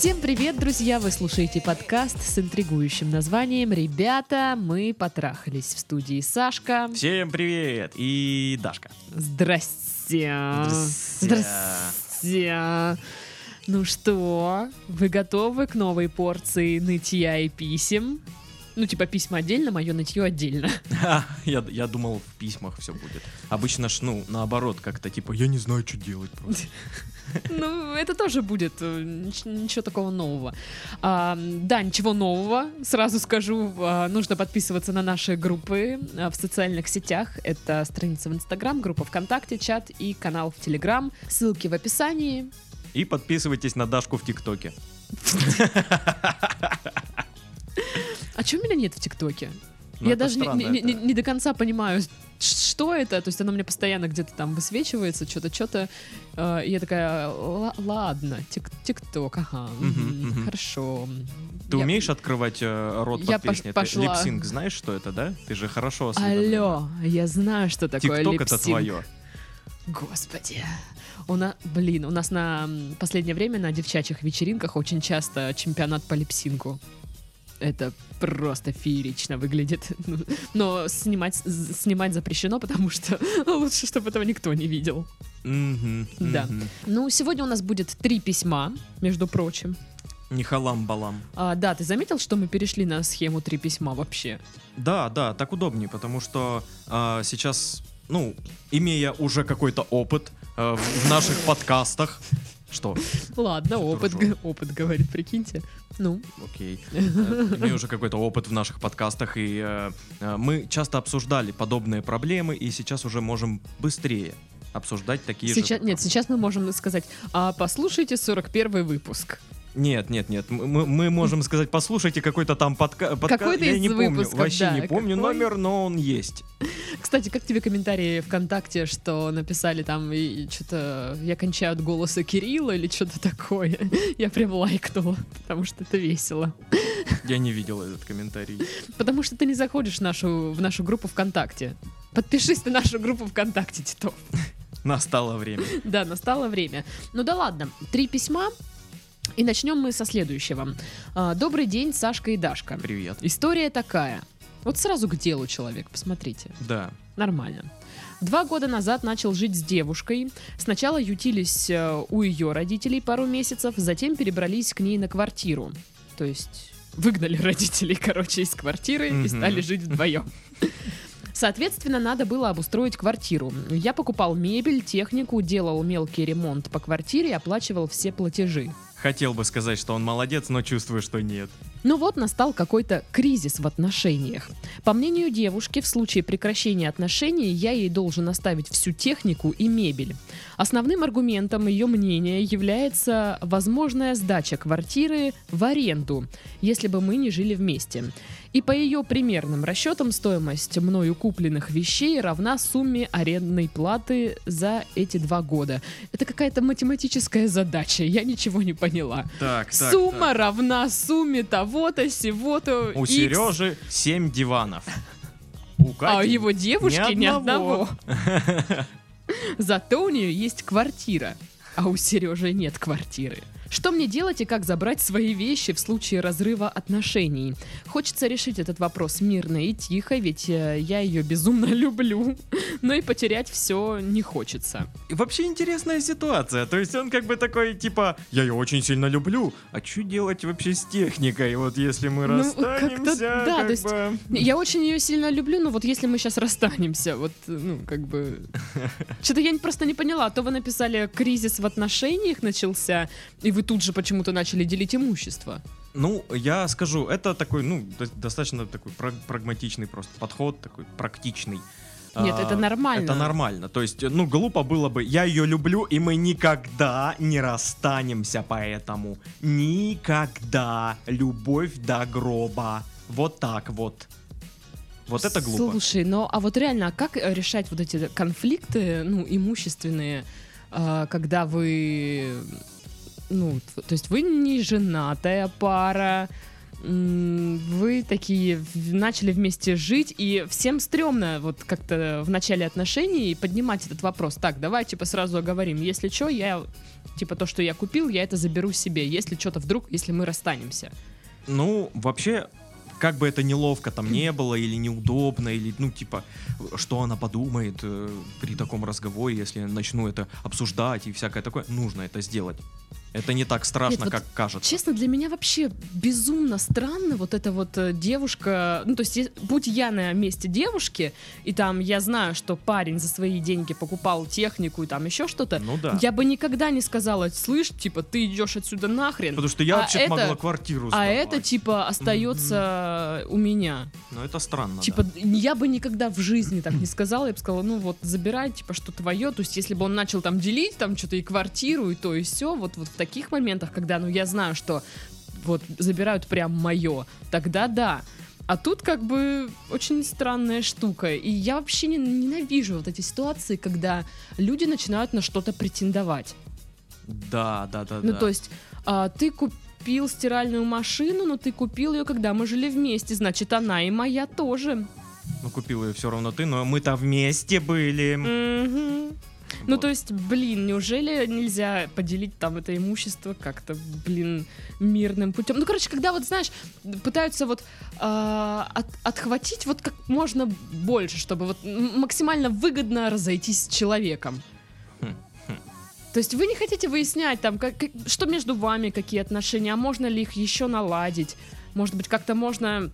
Всем привет, друзья! Вы слушаете подкаст с интригующим названием «Ребята, мы потрахались» в студии Сашка. Всем привет! И Дашка. Здрасте! Здрасте. Здрасте! Ну что, вы готовы к новой порции нытья и писем? Ну, типа письма отдельно, мое нытье отдельно. Я, я думал, в письмах все будет. Обычно ж, ну, наоборот, как-то типа, я не знаю, что делать просто. Ну, это тоже будет, э, нич- ничего такого нового. А, да, ничего нового, сразу скажу, а, нужно подписываться на наши группы а, в социальных сетях. Это страница в Инстаграм, группа ВКонтакте, чат и канал в Телеграм. Ссылки в описании. И подписывайтесь на Дашку в ТикТоке. А чего меня нет в ТикТоке? Ну, Я даже не- не, не- не до конца понимаю, что это. То есть оно у меня постоянно где-то там высвечивается, что-то, что-то. Э, и я такая, «Ла- ладно, тик- ТикТок, ага, хорошо. Ты Я- умеешь открывать э, рот Я под пош- песней? пошла. Lip sync, знаешь, что это, да? Ты же хорошо осведомлена. Алло, я знаю, что такое ТикТок это твое. Господи. У нас, блин, у нас на последнее время на девчачьих вечеринках очень часто чемпионат по lip sync у. Это просто феерично выглядит. Но снимать, снимать запрещено, потому что лучше, чтобы этого никто не видел. Мгм, Да. мгм. Ну, сегодня у нас будет три письма, между прочим. Не халам-балам. А, да, ты заметил, что мы перешли на схему три письма вообще? Да, да, так удобнее, потому что а, сейчас, ну, имея уже какой-то опыт а, в наших подкастах, что, Ладно, опыт, опыт говорит, прикиньте. Ну, окей, э, имея уже какой-то опыт в наших подкастах, и э, э, мы часто обсуждали подобные проблемы, и сейчас уже можем быстрее обсуждать такие сейчас, же... нет, сейчас мы можем сказать, а послушайте 41 выпуск. Нет, нет, нет, мы, мы- можем сказать, послушайте какой-то там подка... Какой-то я из не помню, выпусков, вообще да, не помню какой? номер, но он есть. Кстати, как тебе комментарии ВКонтакте, что написали там, и, что-то я кончаю от голоса Кирилла или что-то такое? Я прям лайкнула, потому что это весело. Я не видел этот комментарий. Потому что ты не заходишь в нашу, в нашу группу ВКонтакте. Подпишись на нашу группу ВКонтакте, Титов. Настало время. Да, настало время. Ну да ладно, три письма. И начнем мы со следующего. А, Добрый день, Сашка и Дашка. Привет. История такая. Вот сразу к делу человек, посмотрите. Да. Нормально. Два года назад начал жить с девушкой. Сначала ютились э, у ее родителей пару месяцев, затем перебрались к ней на квартиру. То есть выгнали родителей, короче, из квартиры и Мгм. стали жить вдвоем. Соответственно, надо было обустроить квартиру. Я покупал мебель, технику, делал мелкий ремонт по квартире и оплачивал все платежи. Хотел бы сказать, что он молодец, но чувствую, что нет. Ну вот настал какой-то кризис в отношениях. По мнению девушки, в случае прекращения отношений я ей должен оставить всю технику и мебель. Основным аргументом ее мнения является возможная сдача квартиры в аренду, если бы мы не жили вместе. И по ее примерным расчетам стоимость мною купленных вещей равна сумме арендной платы за эти два года. Это какая-то математическая задача, я ничего не поняла. Так, Сумма равна сумме того-то, сего-то. У X. Сережи 7 диванов. У А у Кати его девушки ни одного. одного. Зато у нее есть квартира, а у Сережи нет квартиры. Что мне делать и как забрать свои вещи в случае разрыва отношений? Хочется решить этот вопрос мирно и тихо, ведь э, я ее безумно люблю, но и потерять все не хочется. И вообще интересная ситуация. То есть он как бы такой, типа, я ее очень сильно люблю. А что делать вообще с техникой? Вот если мы Ну, расстанемся, да, как то есть бы... Я очень ее сильно люблю, но вот если мы сейчас расстанемся, вот, ну, как бы... Что-то я просто не поняла. А то вы написали, кризис в отношениях начался, и вы тут же почему-то начали делить имущество. Ну, я скажу, это такой, ну, до- достаточно такой праг- прагматичный просто подход, такой практичный. Нет, А, это нормально. Это нормально. То есть, ну, глупо было бы. Я ее люблю, и мы никогда не расстанемся поэтому. Никогда. Любовь до гроба. Вот так вот. Вот это глупо. Слушай, ну а вот реально, а как э, решать вот эти конфликты, ну, имущественные, а, когда вы, ну, то есть вы не женатая пара, вы такие начали вместе жить, и всем стрёмно вот как-то в начале отношений поднимать этот вопрос. Так, давай типа сразу оговорим, если что, я типа то, что я купил, я это заберу себе, если что-то вдруг, если мы расстанемся. Ну, вообще, как бы это неловко там не было, или неудобно, или, ну, типа, что она подумает э, при таком разговоре, если я начну это обсуждать и всякое такое, нужно это сделать. Это не так страшно, Нет, вот как кажется. Честно, для меня вообще безумно странно вот эта вот э, девушка, ну то есть, будь я на месте девушки, и там я знаю, что парень за свои деньги покупал технику и там еще что-то, Ну да. я бы никогда не сказала, слышь, типа, ты идешь отсюда нахрен, Потому что я А вообще это- могла квартиру а сдавать. это типа остается у меня. Ну, это странно, Типа, да. я бы никогда в жизни так не сказала, я бы сказала, ну вот, забирай, типа, что твое. То есть, если бы он начал там делить, там, что-то и квартиру, и то, и все, вот, вот в таких моментах, когда, ну, я знаю, что вот забирают прям мое, тогда да. А тут как бы очень странная штука. И я вообще не, ненавижу вот эти ситуации, когда люди начинают на что-то претендовать. Да, да, да, Ну, да. то есть, а, ты купил стиральную машину, но ты купил ее, когда мы жили вместе, значит, она и моя тоже. Ну, купил ее все равно ты, но мы-то вместе были. Мгм. Ну, Вот. то есть, блин, неужели нельзя поделить там это имущество как-то, блин, мирным путем? Ну, короче, когда вот, знаешь, пытаются вот а, от- отхватить вот как можно больше, чтобы вот максимально выгодно разойтись с человеком. Хм, хм. То есть вы не хотите выяснять там, как, как- что между вами, какие отношения, а можно ли их еще наладить? Может быть, как-то можно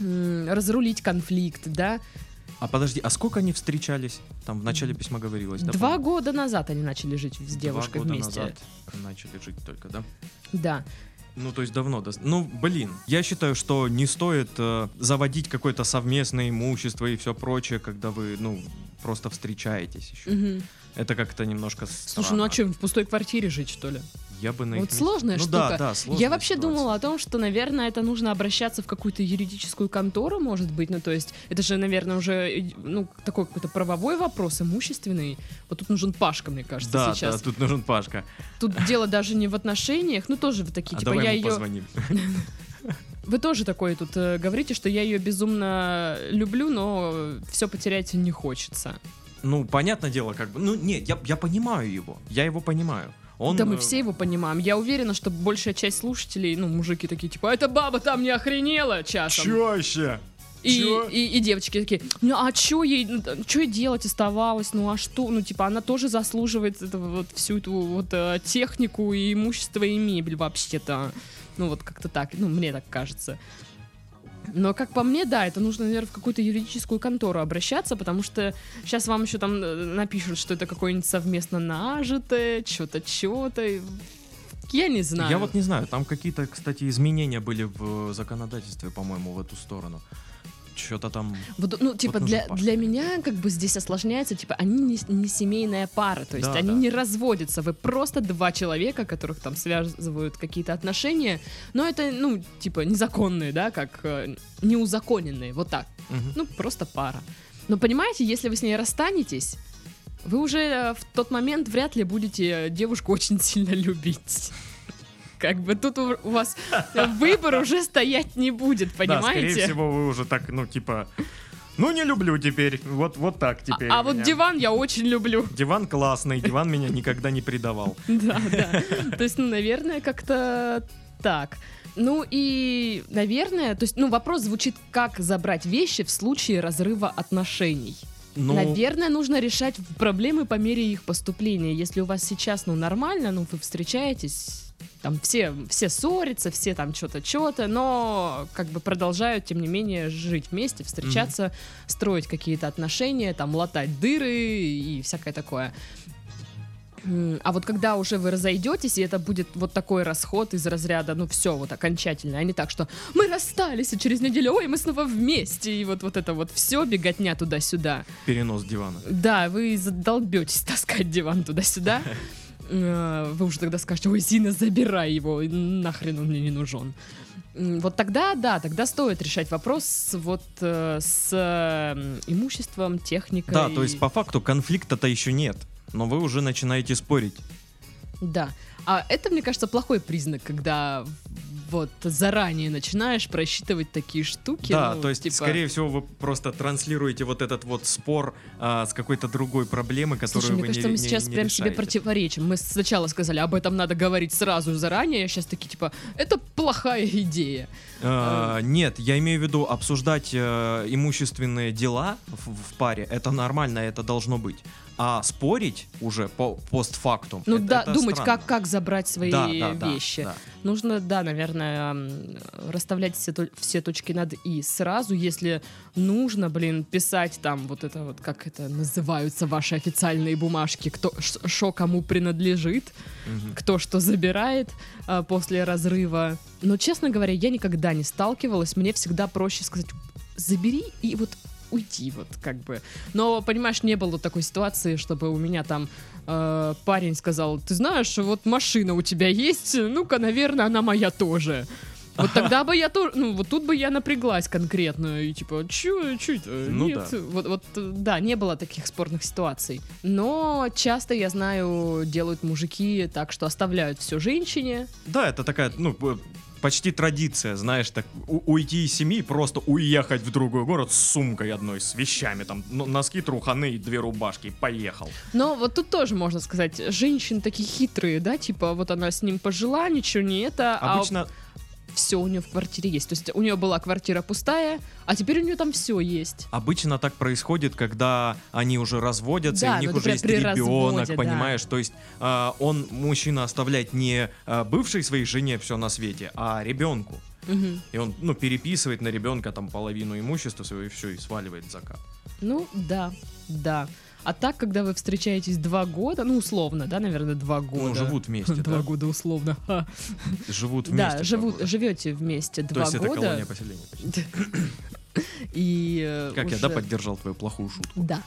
разрулить конфликт, да? А подожди, а сколько они встречались? Там в начале письма говорилось, да? Два по-моему? года назад они начали жить с девушкой Два года вместе. назад начали жить только, да? Да. Ну, то есть давно. дос- Ну, блин, я считаю, что не стоит э, заводить какое-то совместное имущество и все прочее, когда вы, ну, просто встречаетесь еще. Мгм. Это как-то немножко Слушай, ну а что, в пустой квартире жить, что ли? Я бы на их Вот месте- сложная ну, штука. Да, да, сложная Я вообще ситуация. думала о том, что, наверное, это нужно обращаться в какую-то юридическую контору, может быть. Ну, то есть, это же, наверное, уже э, ну, такой какой-то правовой вопрос, имущественный. Вот тут нужен Пашка, мне кажется, Да, сейчас. да, тут нужен Пашка. Тут дело даже не в отношениях, ну тоже вы такие, А типа, давай я ему ее. позвоним. Вы тоже такое тут э, говорите, что я ее безумно люблю, но все потерять не хочется. Ну, понятное дело, как бы. Ну, нет, я, я понимаю его. Я его понимаю. Он, да мы э, все его понимаем. Я уверена, что большая часть слушателей, ну, мужики такие, типа, «А эта баба там не охренела часом. Чаще! И, Чё? и, и девочки такие, ну а что ей, ну, чё ей делать оставалось, ну а что, ну типа она тоже заслуживает этого, вот всю эту вот э, технику и имущество и мебель вообще-то, ну вот как-то так, ну мне так кажется. Но как по мне, да, это нужно, наверное, в какую-то юридическую контору обращаться, потому что сейчас вам еще там э, напишут, что это какое-нибудь совместно нажитое, что-то, что-то. Я не знаю. Я вот не знаю, там какие-то, кстати, изменения были в законодательстве, по-моему, в эту сторону. Что-то там... Вот, ну, типа, нужен для, для меня как бы здесь осложняется, типа, они не, не семейная пара, то есть Да, они да. не разводятся, вы просто два человека, которых там связывают какие-то отношения, но это, ну, типа, незаконные, да, как э, неузаконенные, вот так, Мгм. ну, просто пара. Но понимаете, если вы с ней расстанетесь, вы уже э, в тот момент вряд ли будете девушку очень сильно любить. Как бы тут у у вас выбор уже стоять не будет, Да, понимаете? скорее всего, вы уже так, ну, типа... Ну, не люблю теперь. Вот, вот так А- теперь. а вот меня. диван я очень люблю. Диван классный, диван меня никогда не предавал. Да, да. То есть, ну, наверное, как-то так. Ну и, наверное, то есть, ну, вопрос звучит, как забрать вещи в случае разрыва отношений. Ну, Наверное, нужно решать проблемы по мере их поступления. Если у вас сейчас, ну, нормально, ну, вы встречаетесь, там все, все ссорятся, все там что-то, что-то, но как бы продолжают, тем не менее, жить вместе, встречаться, строить какие-то отношения, там, латать дыры и всякое такое. А вот когда уже вы разойдетесь, и это будет вот такой расход из разряда, ну все, вот окончательно, а не так, что мы расстались, и через неделю, ой, мы снова вместе, и вот, вот это вот все, беготня туда-сюда. перенос дивана. Да, вы задолбетесь таскать диван туда-сюда. Э, Вы уже тогда скажете, ой, Зина, забирай его, нахрен он мне не нужен. Вот тогда, да, тогда стоит решать вопрос вот э, с э, имуществом, техникой. Да, то есть по факту конфликта-то еще нет. Но вы уже начинаете спорить. Да. А это, мне кажется, плохой признак, когда вот заранее начинаешь просчитывать такие штуки. Да, ну, то есть, типа, скорее всего, вы просто транслируете вот этот вот спор а, с какой-то другой проблемой, которую Слушай, мне вы кажется, не, мы сейчас не прям себе решаете. противоречим. Мы сначала сказали, об этом надо говорить сразу заранее, а сейчас такие типа, это плохая идея. А, нет, я имею в виду обсуждать э, имущественные дела в, в паре. Это нормально, это должно быть. А спорить уже по постфактум. Ну это- да, это думать, странно. как, как забрать свои Да, да, да, вещи. да. Нужно, да, наверное, м, расставлять все, все точки над «и» сразу, если нужно, блин, писать там вот это вот, как это называются ваши официальные бумажки, кто, что кому принадлежит, Мгм. кто что забирает а, после разрыва. Но, честно говоря, я никогда не сталкивалась, мне всегда проще сказать «забери» и вот уйти, вот как бы. Но, понимаешь, не было такой ситуации, чтобы у меня там э, парень сказал, ты знаешь, вот машина у тебя есть, ну-ка, наверное, она моя тоже. Вот тогда бы я тоже, ну вот тут бы я напряглась конкретно и типа, чё, чё это? Ну Нет, да. вот, вот да, не было таких спорных ситуаций. Но часто я знаю, делают мужики так, что оставляют все женщине. Да, это такая, ну, почти традиция, знаешь, так уйти из семьи, просто уехать в другой город с сумкой одной, с вещами, там, ну, носки, труханы и две рубашки, и поехал. Но вот тут тоже можно сказать, женщины такие хитрые, да, типа вот она с ним пожила, ничего не это, Обычно, а все у нее в квартире есть. То есть у нее была квартира пустая, а теперь у нее там все есть. обычно так происходит, когда они уже разводятся, Да, и у них ну, уже есть ребенок, разводе, да. понимаешь? То есть а, он, мужчина, оставляет не а, бывшей своей жене все на свете, а ребенку. Мгм. И он, ну, переписывает на ребенка там половину имущества своего и все, и сваливает в закат. Ну, да, да. А так, когда вы встречаетесь два года, ну, условно, да, наверное, два года. Ну, живут вместе, Два да? года условно. Живут вместе. Да, живут, года. живете вместе То два есть это года. колония поселения. И э, Как я, да, поддержал твою плохую шутку? Да.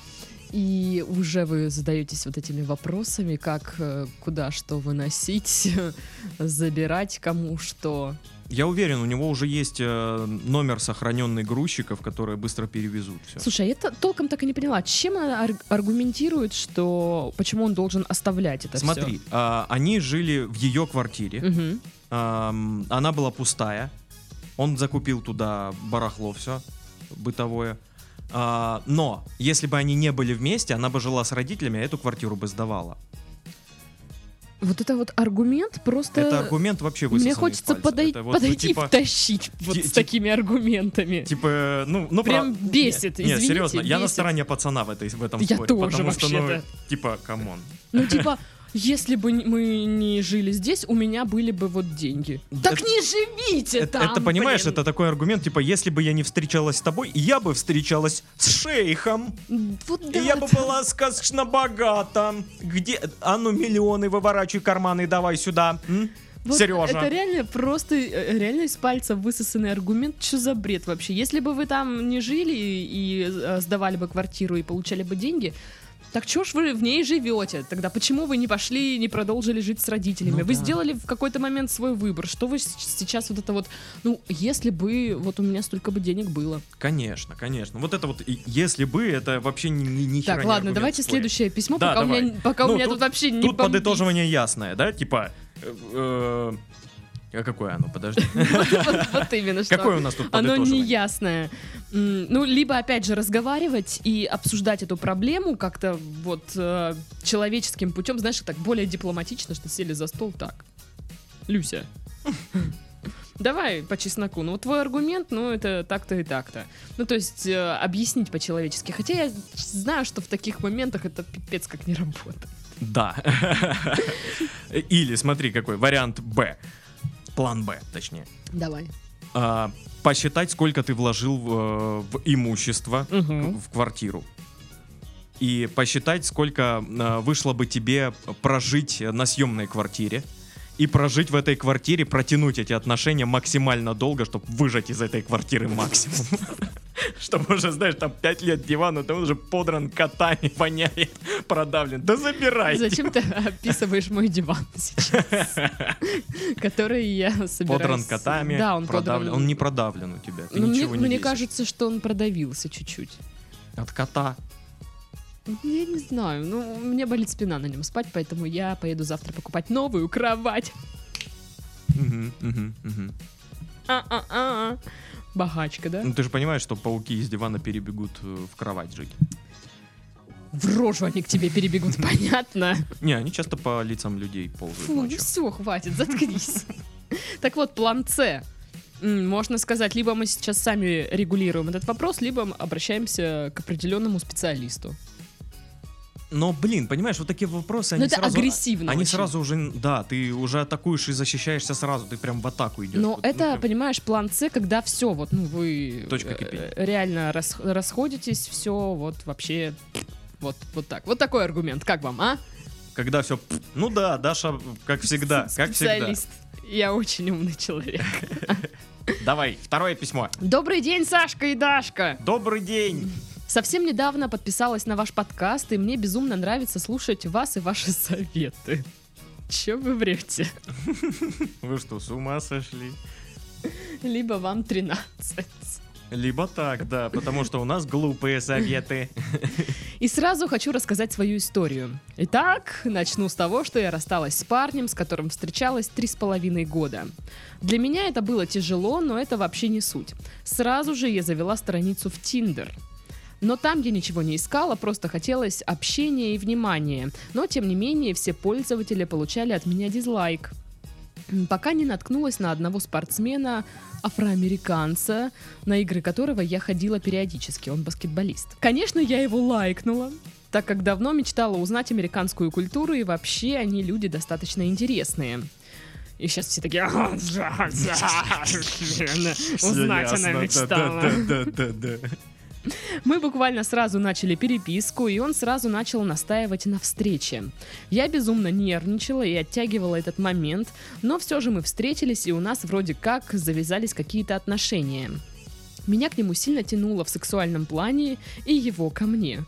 И уже вы задаетесь вот этими вопросами, как, э, куда что выносить, забирать кому что. Я уверен, у него уже есть э, номер сохраненный грузчиков, которые быстро перевезут все. Слушай, я т- толком так и не поняла, чем она ар- аргументирует, что почему он должен оставлять это Смотри, а, они жили в ее квартире, Угу. она была пустая, он закупил туда барахло все бытовое. А, но если бы они не были вместе, она бы жила с родителями, а эту квартиру бы сдавала. Вот это вот аргумент просто... Это аргумент вообще Мне хочется подой- вот, ну, подойти типа- и втащить вот с такими аргументами. Типа, ну, ну Прям про- бесит, Нет, извините, серьезно, я на бесит. стороне пацана в, этой, в этом Я споре. тоже, потому что, ну, вообще-то. типа, come on. Ну, типа, если бы мы не жили здесь, у меня были бы вот деньги. Так Это- не живите Это, там, это, понимаешь, блин. это такой аргумент, типа, если бы я не встречалась с тобой, я бы встречалась с шейхом. Вот И да, я бы да. была сказочно богата. Где? А ну, миллионы, выворачивай карманы, давай сюда. м? Вот Сережа. Это реально просто, э, реально из пальца высосанный аргумент. Что за бред вообще? Если бы вы там не жили и э, сдавали бы квартиру и получали бы деньги, так чё ж вы в ней живете? Тогда почему вы не пошли и не продолжили жить с родителями? Ну вы да. сделали в какой-то момент свой выбор. Что вы сейчас вот это вот... Ну, если бы вот у меня столько бы денег было. Конечно, конечно. Вот это вот, если бы, это вообще ни, ни, ни так, ладно, давайте споре. следующее письмо, Да, пока, у давай. меня, пока у Ну, меня тут- тут вообще не Тут бомбит. подытоживание ясное, да? Типа, э, э, а какое оно? Подожди. Вот именно что. Какое у нас тут Оно неясное. Ну, либо, опять же, разговаривать и обсуждать эту проблему как-то вот э, человеческим путем, знаешь, так более дипломатично, что сели за стол так. Люся. Давай по чесноку. Ну, твой аргумент, ну, это так-то и так-то. Ну, то есть, э, объяснить по-человечески. Хотя я знаю, что в таких моментах это пипец как не работает. Да. Или, смотри, какой вариант Б. План Б, точнее. Давай. А, посчитать, сколько ты вложил в, э, в имущество, Мгм. в квартиру. И посчитать, сколько э, вышло бы тебе прожить на съемной квартире. И прожить в этой квартире, протянуть эти отношения максимально долго, чтобы выжать из этой квартиры максимум. Чтобы уже, знаешь, там 5 лет дивану, ты уже подран котами, воняет, продавлен. Да забирай. Зачем ты описываешь мой диван сейчас? Который я собираюсь... Подран котами, Да, он продавлен. Он не продавлен у тебя. Ты Ну, мне, ничего не мне кажется, что он продавился чуть-чуть. От кота. Я не знаю, ну, у меня болит спина на нем спать, поэтому я поеду завтра покупать новую кровать. А-а-а. Богачка, да? Ну ты же понимаешь, что пауки из дивана перебегут э, в кровать жить. В рожу они к тебе перебегут, понятно? Не, они часто по лицам людей ползают Фу, ну все, хватит, заткнись. Так вот, план С. Можно сказать, либо мы сейчас сами регулируем этот вопрос, либо обращаемся к определенному специалисту. Но, блин, понимаешь, вот такие вопросы, Но они это сразу... агрессивно Они очень. сразу уже, да, ты уже атакуешь и защищаешься сразу, ты прям в атаку идешь. Но Вот, ну, это, прям. понимаешь, план С, когда все, вот, ну, вы Точка э, кипения. реально рас- расходитесь, все, вот, вообще, вот, вот так. Вот такой аргумент. Как вам, а? Когда все... Ну да, Даша, как всегда, как всегда. Специалист. Я очень умный человек. Давай, второе письмо. Добрый день, Сашка и Дашка! Добрый день. Совсем недавно подписалась на ваш подкаст, и мне безумно нравится слушать вас и ваши советы. Че вы врете? Вы что, с ума сошли? Либо вам 13. Либо так, да, потому что у нас глупые советы. И сразу хочу рассказать свою историю. Итак, начну с того, что я рассталась с парнем, с которым встречалась три с половиной года. Для меня это было тяжело, но это вообще не суть. Сразу же я завела страницу в Тиндер. Но там я ничего не искала, просто хотелось общения и внимания. Но, тем не менее, все пользователи получали от меня дизлайк. Пока не наткнулась на одного спортсмена, афроамериканца, на игры которого я ходила периодически, он баскетболист. Конечно, я его лайкнула, так как давно мечтала узнать американскую культуру, и вообще они люди достаточно интересные. И сейчас все такие... «Ага, да, да, Узнать она мечтала. Мы буквально сразу начали переписку, и он сразу начал настаивать на встрече. Я безумно нервничала и оттягивала этот момент, но все же мы встретились, и у нас вроде как завязались какие-то отношения. Меня к нему сильно тянуло в сексуальном плане, и его ко мне.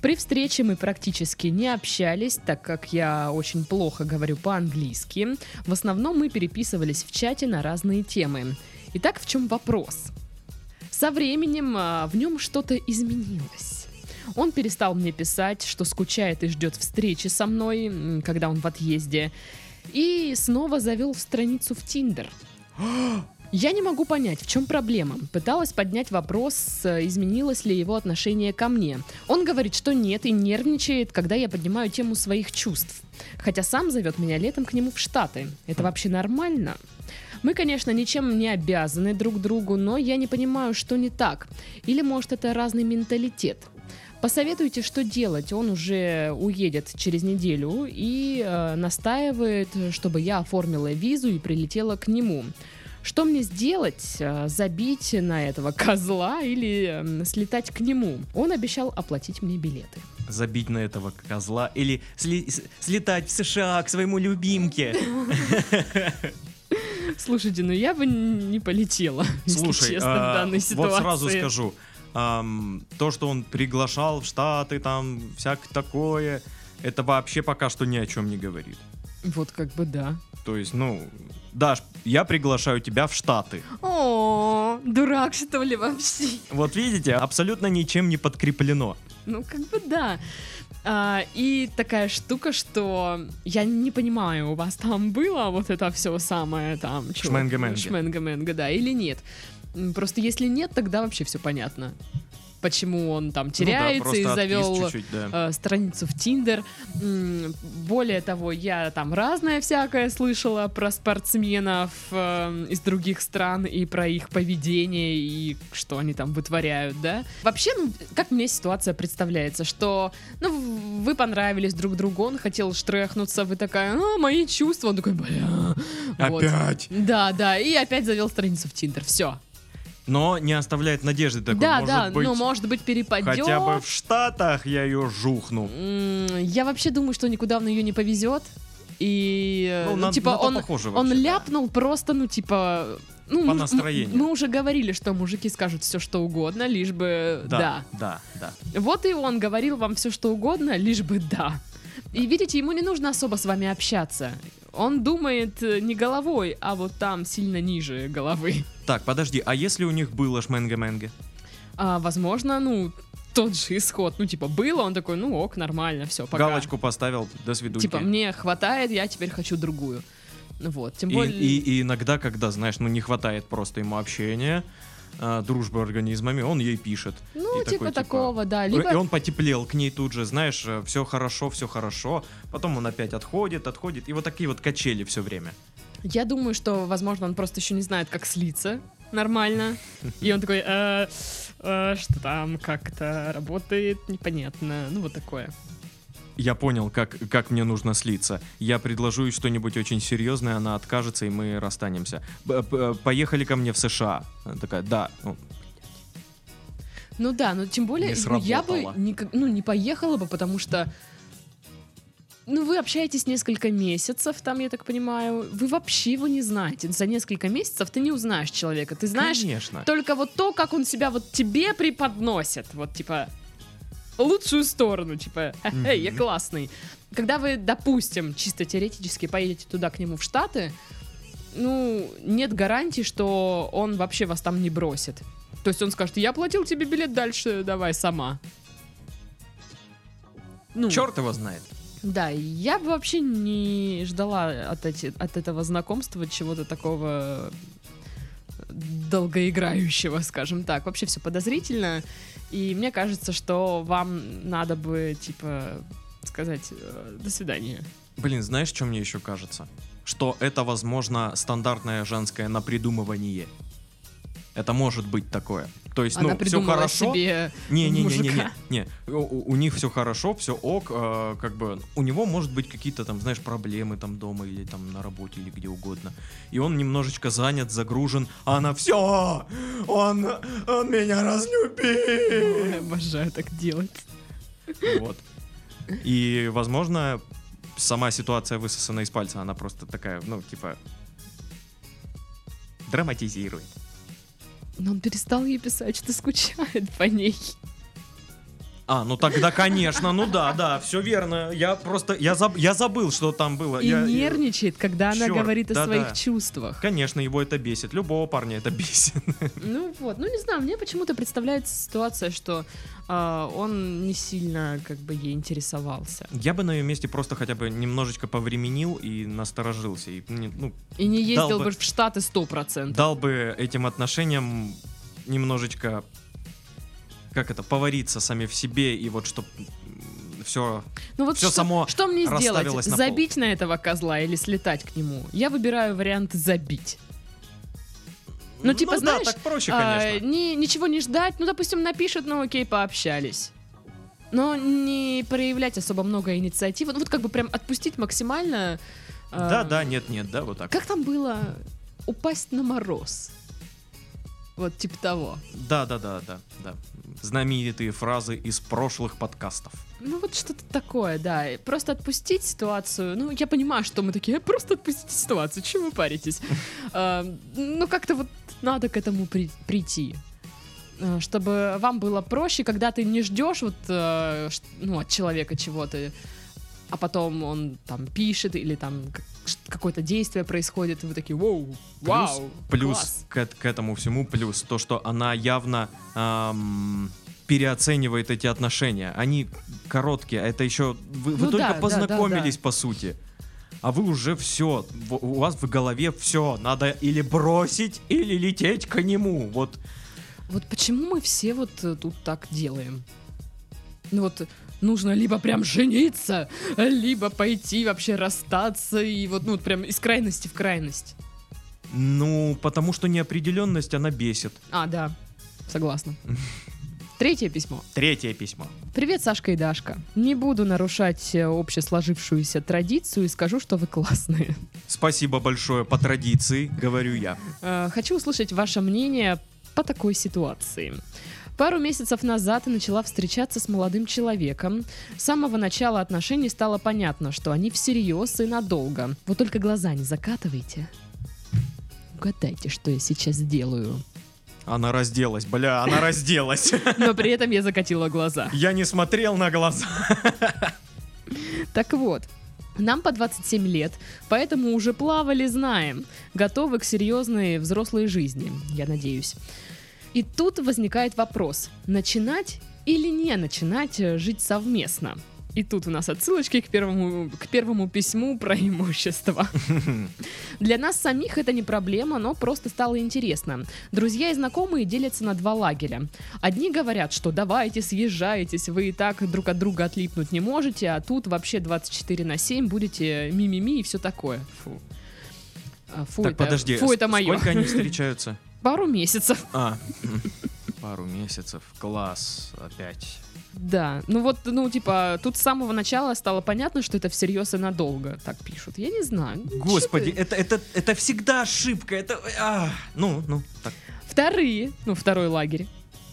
При встрече мы практически не общались, так как я очень плохо говорю по-английски. В основном мы переписывались в чате на разные темы. Итак, в чем вопрос? Со временем а, в нем что-то изменилось. Он перестал мне писать, что скучает и ждет встречи со мной, когда он в отъезде. И снова завел страницу в Тиндер. Я не могу понять, в чем проблема. Пыталась поднять вопрос, э, изменилось ли его отношение ко мне. Он говорит, что нет и нервничает, когда я поднимаю тему своих чувств. Хотя сам зовет меня летом к нему в Штаты. Это вообще нормально? Мы, конечно, ничем не обязаны друг другу, но я не понимаю, что не так. Или, может, это разный менталитет. Посоветуйте, что делать. Он уже уедет через неделю и э, настаивает, чтобы я оформила визу и прилетела к нему. Что мне сделать? Э, Забить на этого козла или эм, слетать к нему? Он обещал оплатить мне билеты. Забить на этого козла или сли- слетать в США к своему любимке. Слушайте, ну я бы не полетела, если Слушай, честно, в а, данной ситуации. вот сразу скажу, то, что он приглашал в Штаты, там, всякое такое, это вообще пока что ни о чем не говорит. Вот как бы да. То есть, ну, Даш, я приглашаю тебя в Штаты. О, дурак что ли вообще? Вот видите, абсолютно ничем не подкреплено. Ну, как бы да. А, и такая штука, что я не понимаю, у вас там было вот это все самое там... Шменга-менга. Шменга-менга, да, или нет. Просто если нет, тогда вообще все понятно. Почему он там теряется ну да, и завел да. э, страницу в Тиндер. Более того, я там разное всякое слышала про спортсменов э, из других стран и про их поведение и что они там вытворяют, да. Вообще, ну, как мне ситуация представляется, что, ну, вы понравились друг другу, он хотел штрехнуться, вы такая, а, мои чувства, он такой, бля. Вот. Опять. Да, да, и опять завел страницу в Тиндер, все. Но не оставляет надежды такой. Да, может да, быть, ну, может быть, перепадет. хотя бы в Штатах я ее жухну. Я вообще думаю, что никуда он ее не повезет. И Ну, ну, на- типа на он, похоже он да. ляпнул просто, ну, типа. Ну, По мы- настроению. Мы, уже говорили, что мужики скажут все, что угодно, лишь бы да. Да, да, да. Вот и он говорил вам все, что угодно, лишь бы да. И видите, ему не нужно особо с вами общаться. Он думает э, не головой, а вот там сильно ниже головы. Так, подожди, а если у них было шменга-менга? А, возможно, ну, тот же исход. Ну, типа, было, он такой, ну ок, нормально, все, пока. Галочку поставил, до свидули. Типа, мне хватает, я теперь хочу другую. Вот, тем И, более... и- и иногда, когда, знаешь, ну не хватает просто ему общения, а, дружбы организмами, он ей пишет. ну, и типа такой, типа, такого, да. Либо... И он потеплел к ней тут же, знаешь, все хорошо, все хорошо. Потом он опять отходит, отходит. И вот такие вот качели все время. Я думаю, что, возможно, он просто еще не знает, как слиться нормально. И он такой, «Э, э, что там как-то работает, непонятно. Ну, вот такое. Я понял, как, как мне нужно слиться. Я предложу ей что-нибудь очень серьезное, она откажется, и мы расстанемся. Поехали ко мне в США. Она такая, да. Ну, Ну да, но тем более, Не ну, я бы никак- ну, не поехала бы, потому что ну, вы общаетесь несколько месяцев, там, я так понимаю. Вы вообще его не знаете. За несколько месяцев ты не узнаешь человека. Ты знаешь Конечно. только вот то, как он себя вот тебе преподносит. Вот, типа, лучшую сторону, типа, эй, я классный. Когда вы, допустим, чисто теоретически поедете туда к нему в Штаты, ну, нет гарантии, что он вообще вас там не бросит. То есть он скажет, я платил тебе билет, дальше давай сама. Ну, Черт его знает. да, я бы вообще не ждала от, эти, от этого знакомства чего-то такого долгоиграющего, скажем так. Вообще все подозрительно. И мне кажется, что вам надо бы, типа, сказать э, до свидания. Блин, знаешь, что мне еще кажется? Что это, возможно, стандартное женское напридумывание. Это может быть такое. То есть, Она ну, все хорошо. себе Не, не, не, не, не, не. У, у- них все хорошо, все ок, э, как бы у него может быть какие-то там, знаешь, проблемы там дома или там на работе или где угодно. И он немножечко занят, загружен, а она все, он, он меня Ой, разлюбил. Обожаю так делать. Вот. И, возможно, сама ситуация высосана из пальца, она просто такая, ну, типа, драматизирует. Но он перестал ей писать, что скучает по ней. А, ну тогда, конечно, ну да, да, все верно. Я просто, я, заб- я забыл, что там было. И Я- я- нервничает, когда она Чёрт, говорит о да-да. своих чувствах. Конечно, его это бесит. Любого парня это бесит. Ну вот, ну не знаю, мне почему-то представляется ситуация, что а, он не сильно как бы ей интересовался. Я бы на ее месте просто хотя бы немножечко повременил и насторожился. И, не- ну, И не ездил бы- бы в Штаты сто процентов. дал бы этим отношениям немножечко, как это, повариться сами в себе, и вот чтоб все... Ну вот всё что, само что мне сделать? на пол. Забить на этого козла или слетать к нему? Я выбираю вариант забить. Ну, типа, знаешь, да, так проще, А, ни- ничего не ждать. Ну, допустим, напишет, ну окей, пообщались. Но не проявлять особо много инициативы. Ну, вот как бы прям отпустить максимально. а, Да, да, нет, нет, да, вот так. Как там было? Упасть на мороз. Вот типа того. Да, да, да, да, да. Знаменитые фразы из прошлых подкастов. Ну вот что-то такое, да. Просто отпустить ситуацию. Ну, я понимаю, что мы такие, «Э, просто отпустите ситуацию, чего вы паритесь? А, Ну, как-то вот надо к этому при- прийти. А, Чтобы вам было проще, когда ты не ждешь вот, э, ну, от человека чего-то, а потом он там пишет или там какое-то действие происходит, и вы такие, вау, вау, Плюс класс». к, к этому всему, плюс то, что она явно ам, переоценивает эти отношения. Они короткие, а это еще... Вы, вы Ну только да, да, да, познакомились, да. по сути. А вы уже все, у вас в голове все. Надо или бросить, или лететь к нему. Вот Вот почему мы все вот э, тут так делаем? Ну вот нужно либо прям жениться, либо пойти вообще расстаться и вот ну вот прям из крайности в крайность. Ну, потому что неопределенность, она бесит. А, да, согласна. Третье письмо. Третье письмо. Привет, Сашка и Дашка. Не буду нарушать э, общесложившуюся традицию и скажу, что вы классные. Спасибо большое по традиции, говорю я. Э, Хочу услышать ваше мнение по такой ситуации. Пару месяцев назад я начала встречаться с молодым человеком. С самого начала отношений стало понятно, что они всерьез и надолго. Вот только глаза не закатывайте. Угадайте, что я сейчас делаю. Она разделась, бля, она разделась. Но при этом я закатила глаза. Я не смотрел на глаза. Так вот, нам по 27 лет, поэтому уже плавали, знаем. Готовы к серьезной взрослой жизни, я надеюсь. И тут возникает вопрос, начинать или не начинать э, жить совместно? И тут у нас отсылочки к первому, к первому письму про имущество. Для нас самих это не проблема, но просто стало интересно. Друзья и знакомые делятся на два лагеря. Одни говорят, что давайте съезжайтесь, вы и так друг от друга отлипнуть не можете, а тут вообще 24 на 7 будете ми-ми-ми и все такое. Фу. А, Фу, Так, это, подожди, фу, с- это мое. сколько они встречаются? Пару месяцев. А, пару месяцев, класс, опять. Да, ну вот, ну, типа, тут с самого начала стало понятно, что это всерьез и надолго, так пишут. Я не знаю. Господи, это, это, это всегда ошибка, это... а, ну, ну, так. Вторые, ну, второй лагерь,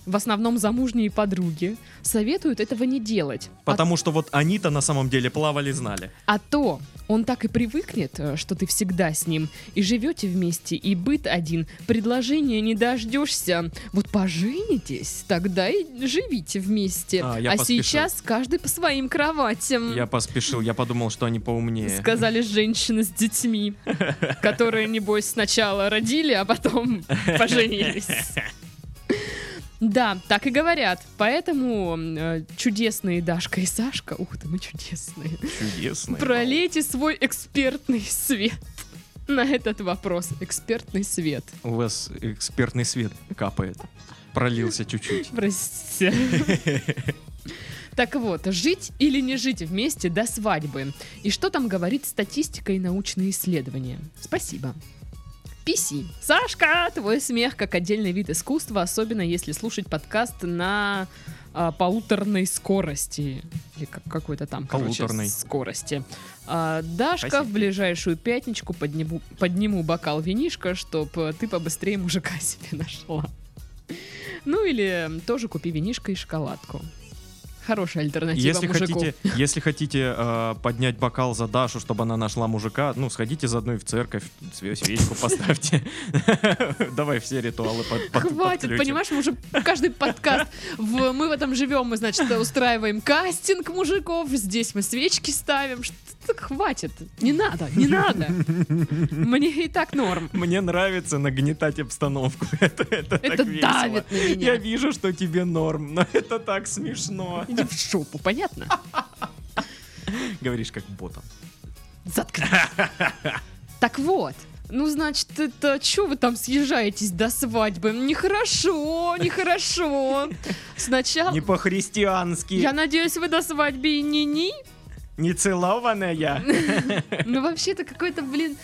в основном замужние подруги, советуют этого не делать. А, Потому что вот они-то на самом деле плавали, знали. а то он так и привыкнет, э, что ты всегда с ним, и живете вместе, и быт один, предложения не дождешься. Вот поженитесь, тогда и живите вместе. А, поспешил. сейчас каждый по своим кроватям. Я поспешил, я подумал, что они поумнее. Сказали женщины с детьми, которые, небось, сначала родили, а потом поженились. Да, так и говорят. Поэтому э, чудесные Дашка и Сашка, ух ты, мы чудесные, Чудесные. пролейте свой экспертный свет на этот вопрос. Экспертный свет. У вас экспертный свет капает. Пролился чуть-чуть. Простите. Так вот, жить или не жить вместе до свадьбы? И что там говорит статистика и научные исследования? Спасибо. PC. Сашка, твой смех как отдельный вид искусства, особенно если слушать подкаст на а, полуторной скорости. Или как, какой-то там, короче, Полуторной. скорости. А, Дашка, Спасибо. в ближайшую пятничку подниму, подниму бокал винишка, чтоб э, ты побыстрее мужика себе нашла. Ну или тоже купи винишко и шоколадку. Хорошая альтернатива Если мужику. хотите, если хотите э, поднять бокал за Дашу, чтобы она нашла мужика, ну, сходите заодно и в церковь, све- свечку поставьте. Давай все ритуалы под- Хватит, понимаешь, мы уже каждый подкаст, в, мы в этом живем, мы, значит, устраиваем кастинг мужиков, здесь мы свечки ставим, хватит, не надо, не надо, мне и так норм, Мне нравится нагнетать обстановку. Это, это, это так весело. давит на Я меня, вижу, что тебе норм, но это так смешно. иди в шопу, понятно? Говоришь как ботом. Заткнись. Так вот, ну, значит, это что вы там съезжаетесь до свадьбы? Нехорошо, нехорошо. Сначала... Не по-христиански, Я надеюсь, вы до свадьбы и не-ни? Не целованная. Ну, вообще-то какой-то, блин...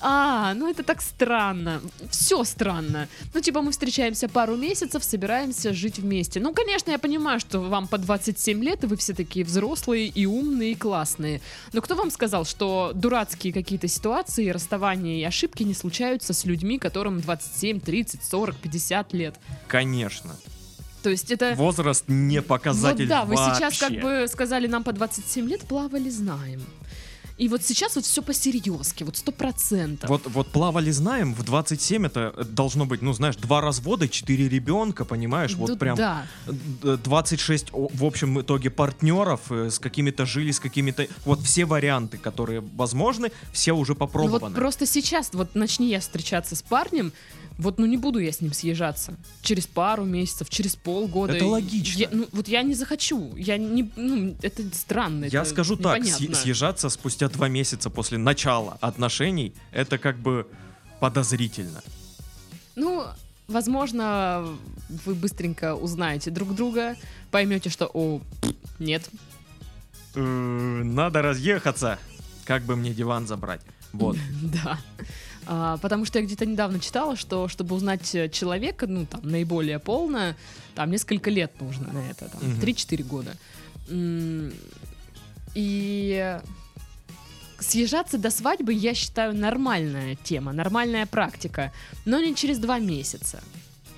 А, ну это так странно. Все странно. Ну, типа, мы встречаемся пару месяцев, собираемся жить вместе. Ну, конечно, я понимаю, что вам по 27 лет, и вы все такие взрослые и умные, и классные. Но кто вам сказал, что дурацкие какие-то ситуации, расставания и ошибки не случаются с людьми, которым 27, 30, 40, 50 лет? Конечно. То есть это... Возраст не показатель Вот да, вы сейчас как вообще. бы сказали, нам по 27 лет плавали, знаем. И вот сейчас вот все по-серьезки, вот сто процентов. Вот, вот плавали знаем, в 27 это должно быть, ну знаешь, два развода, четыре ребенка, понимаешь, вот Тут прям Да. э, 26 о- в общем итоге партнеров, э, с какими-то жили, с какими-то... Вот все варианты, которые возможны, все уже Ну попробованы. вот просто сейчас, вот начни я встречаться с парнем, вот ну не буду я с ним съезжаться. Через пару месяцев, через полгода. Это логично. Я- ну, вот я не захочу. Я не. Ну, это странно. Я это скажу так, непонятно. съезжаться спустя два месяца после начала отношений, это как бы подозрительно. Ну, возможно, вы быстренько узнаете друг друга, поймете, что о, нет. Э, Надо разъехаться. Как бы мне диван забрать? Вот. Да. А, потому что я где-то недавно читала, что чтобы узнать э, человека, ну, там, наиболее полно, там несколько лет нужно на это, там, Мгм. 3-4 года. И съезжаться до свадьбы, я считаю, нормальная тема, нормальная практика, но не через два месяца.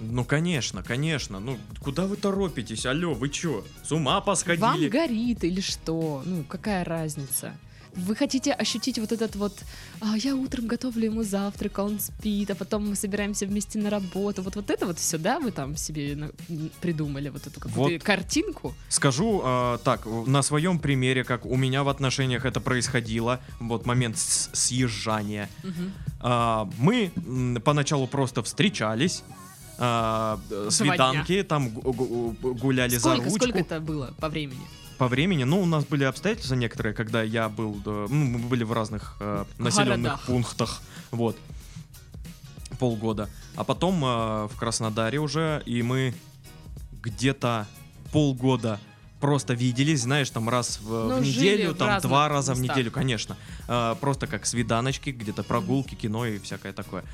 Ну, конечно, конечно. Ну, куда вы торопитесь? Алло, вы чё? С ума Вам посходили? горит или что? Ну, какая разница? Вы хотите ощутить вот этот вот «А, я утром готовлю ему завтрак, а он спит, а потом мы собираемся вместе на работу. Вот, вот это вот все, да, вы там себе на- придумали, вот эту какую-то Вот. картинку? Скажу э, так, на своем примере, как у меня в отношениях это происходило, вот момент с- съезжания. Мгм. А, мы поначалу просто встречались, э, свиданки, там гу- гу- гуляли за Сколько, ручку. сколько это было по времени? По времени, ну, у нас были обстоятельства некоторые, когда я был, э, ну, мы были в разных э, населенных Городах. пунктах, вот, полгода. А потом э, в Краснодаре уже, и мы где-то полгода просто виделись, знаешь, там раз в, Ну, в неделю, в там разных два раза в местах. неделю, конечно. Э, просто как свиданочки, где-то прогулки, кино и всякое такое.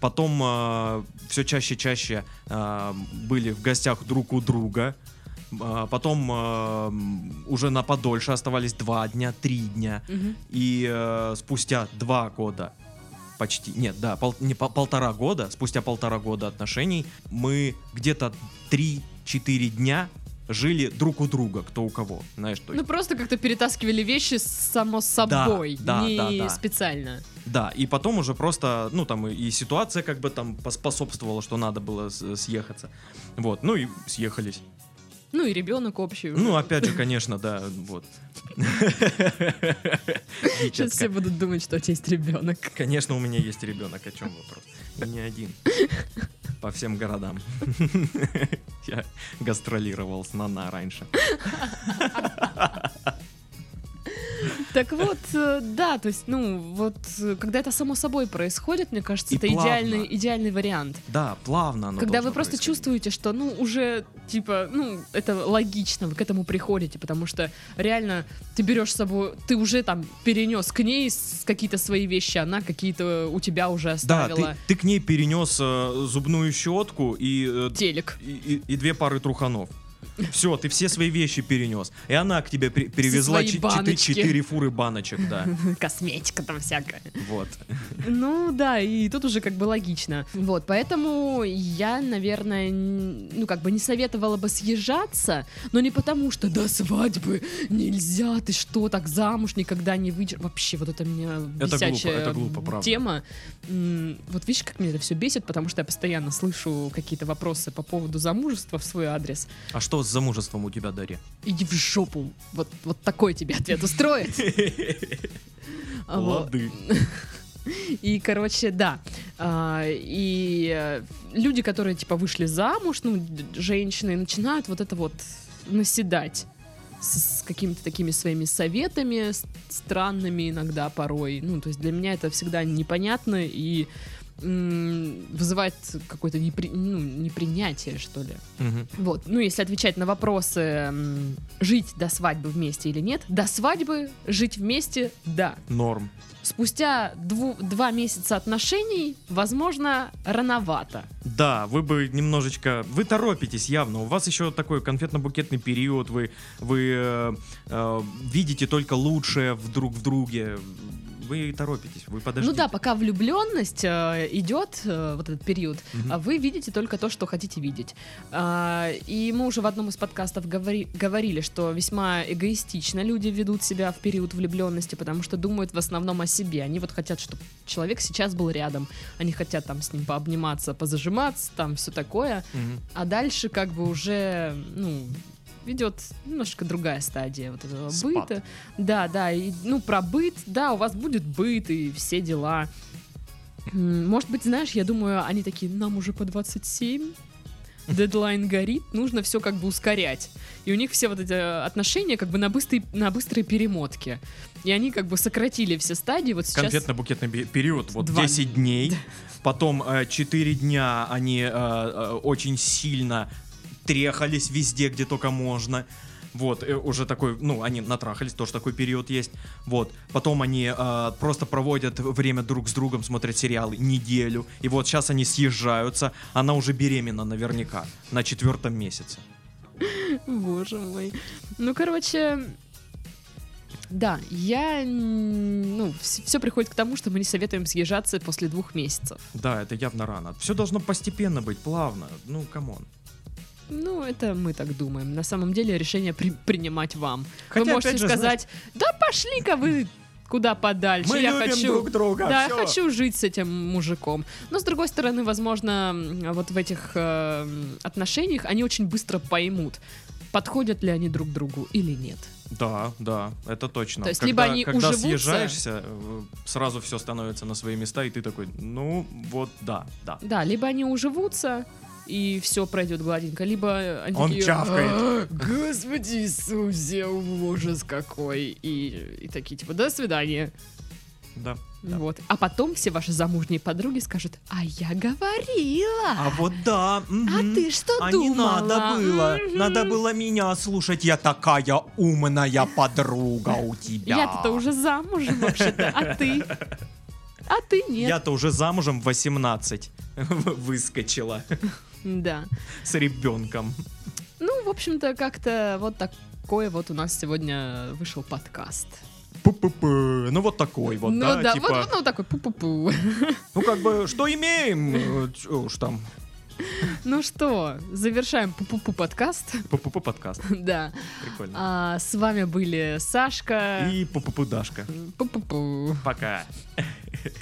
Потом все чаще-чаще э, были в гостях друг у друга. А, Потом э, м, уже на подольше оставались два дня, три дня. Мгм. И э, спустя два года, почти, нет, да, пол- не пол- полтора года, спустя полтора года отношений, мы где-то 3-4 дня жили друг у друга, кто у кого, знаешь, то Ну есть. просто как-то перетаскивали вещи само собой, да, не да, да. специально. Да, и потом уже просто, ну там и, и ситуация как бы там поспособствовала, что надо было с- съехаться. Вот, ну и съехались. Ну и ребенок общий. уже. Ну, опять же, конечно, да, вот. Сейчас все будут думать, что у тебя есть ребенок. Конечно, у меня есть ребенок, о чем вопрос? И не один. По всем городам. Я гастролировал с Нана раньше. Так вот, э, да, то есть, ну, вот, э, когда это само собой происходит, мне кажется, И это плавно. идеальный, идеальный вариант. Да, плавно оно когда вы просто чувствуете, что, ну, уже, типа, ну, это логично, вы к этому приходите, потому что реально ты берешь с собой, ты уже там перенес к ней какие-то свои вещи, она какие-то у тебя уже Да, оставила. ты, ты к ней перенес э, зубную щетку и, э, Телек. и, и- и две пары труханов. Все, ты все свои вещи перенес. И она к тебе при- перевезла свои чет- баночки. четыре фуры баночек, да. Косметика там всякая. Вот. Ну да, и тут уже как бы логично. Вот, поэтому я, наверное, ну как бы не советовала бы съезжаться, но не потому, что до свадьбы нельзя, ты что, так замуж никогда не выйдешь. Вообще, вот это меня Это бесячая глупо, это глупо, правда. тема. Вот видишь, как меня это все бесит, потому что я постоянно слышу какие-то вопросы по поводу замужества в свой адрес. А что с замужеством у тебя, Дарья? Иди в жопу. Вот, вот такой тебе ответ устроит. Лады. И, короче, да. А, и э, люди, которые, типа, вышли замуж, ну, женщины, начинают вот это вот наседать с, с какими-то такими своими советами, странными иногда порой. Ну, то есть для меня это всегда непонятно и вызывает какое-то непри- ну, непринятие, что ли. Мгм. Вот, ну, если отвечать на вопросы, жить до свадьбы вместе или нет, до свадьбы жить вместе, да. Норм. Спустя дву- два месяца отношений, возможно, рановато. Да, вы бы немножечко... Вы торопитесь явно. У вас еще такой конфетно-букетный период. Вы, вы э, э, видите только лучшее друг в друге. Вы торопитесь. Вы подождите. Ну да, пока влюбленность э, идет, э, вот этот период, а вы видите только то, что хотите видеть. А, и мы уже в одном из подкастов говори- говорили, что весьма эгоистично люди ведут себя в период влюбленности, потому что думают в основном о себе. Они вот хотят, чтобы человек сейчас был рядом. Они хотят там с ним пообниматься, позажиматься, там все такое. Мгм. А дальше как бы уже, ну, идет немножко другая стадия вот этого Спад. быта. Да, да, и, ну, про быт, да, у вас будет быт и все дела. Может быть, знаешь, я думаю, они такие, нам уже по 27, дедлайн горит, нужно все как бы ускорять. И у них все вот эти э, отношения как бы на, быстрой, на быстрой перемотке. И они как бы сократили все стадии. Вот сейчас... Конфетно-букетный бе- период, вот Два. 10 дней, потом э, 4 дня они э, э, очень сильно трехались везде, где только можно. Вот, э, уже такой, ну, они натрахались, тоже такой период есть. Вот, потом они э, просто проводят время друг с другом, смотрят сериалы неделю. И вот сейчас они съезжаются, она уже беременна наверняка на четвертом месяце. Боже мой. Ну, короче, да, я, ну, все приходит к тому, что мы не советуем съезжаться после двух месяцев. Да, это явно рано. Все должно постепенно быть, плавно. Ну, come on. Ну, это мы так думаем. На самом деле решение при- принимать вам. Хотя, вы можете же, сказать, да пошли-ка вы куда подальше. Мы я любим хочу... друг друга. Да, всё. я хочу жить с этим мужиком. Но с другой стороны, возможно, вот в этих э, отношениях они очень быстро поймут, подходят ли они друг другу или нет. Да, да, это точно. То есть когда, либо они когда уживутся- съезжаешься, э, сразу все становится на свои места, и ты такой, ну, вот, да, да. Да, либо они уживутся, и все пройдет гладенько, либо они Он такие, чавкает. «А, Господи Иисусе, ужас какой. И, и такие типа, до свидания. Да. да. Вот. А потом все ваши замужние подруги скажут, а я говорила. А вот да. А ты что А думала? не надо было. Надо было меня слушать. Я такая умная подруга у тебя. Я-то уже замужем вообще-то, а ты? А ты нет. Я-то уже замужем в 18 выскочила Да. с ребенком. Ну, в общем-то, как-то вот такой вот у нас сегодня вышел подкаст. Пу-пу-пу. Ну вот такой вот, ну да, да, типа, вот, вот, ну, такой пу-пу-пу. ну как бы, что имеем, э, чё уж там, Ну что, завершаем пу-пу-пу подкаст. пу-пу-пу подкаст, Да. прикольно. А, с вами были Сашка. И пу-пу-пу Дашка. Пу-пу-пу. Пока. Baby,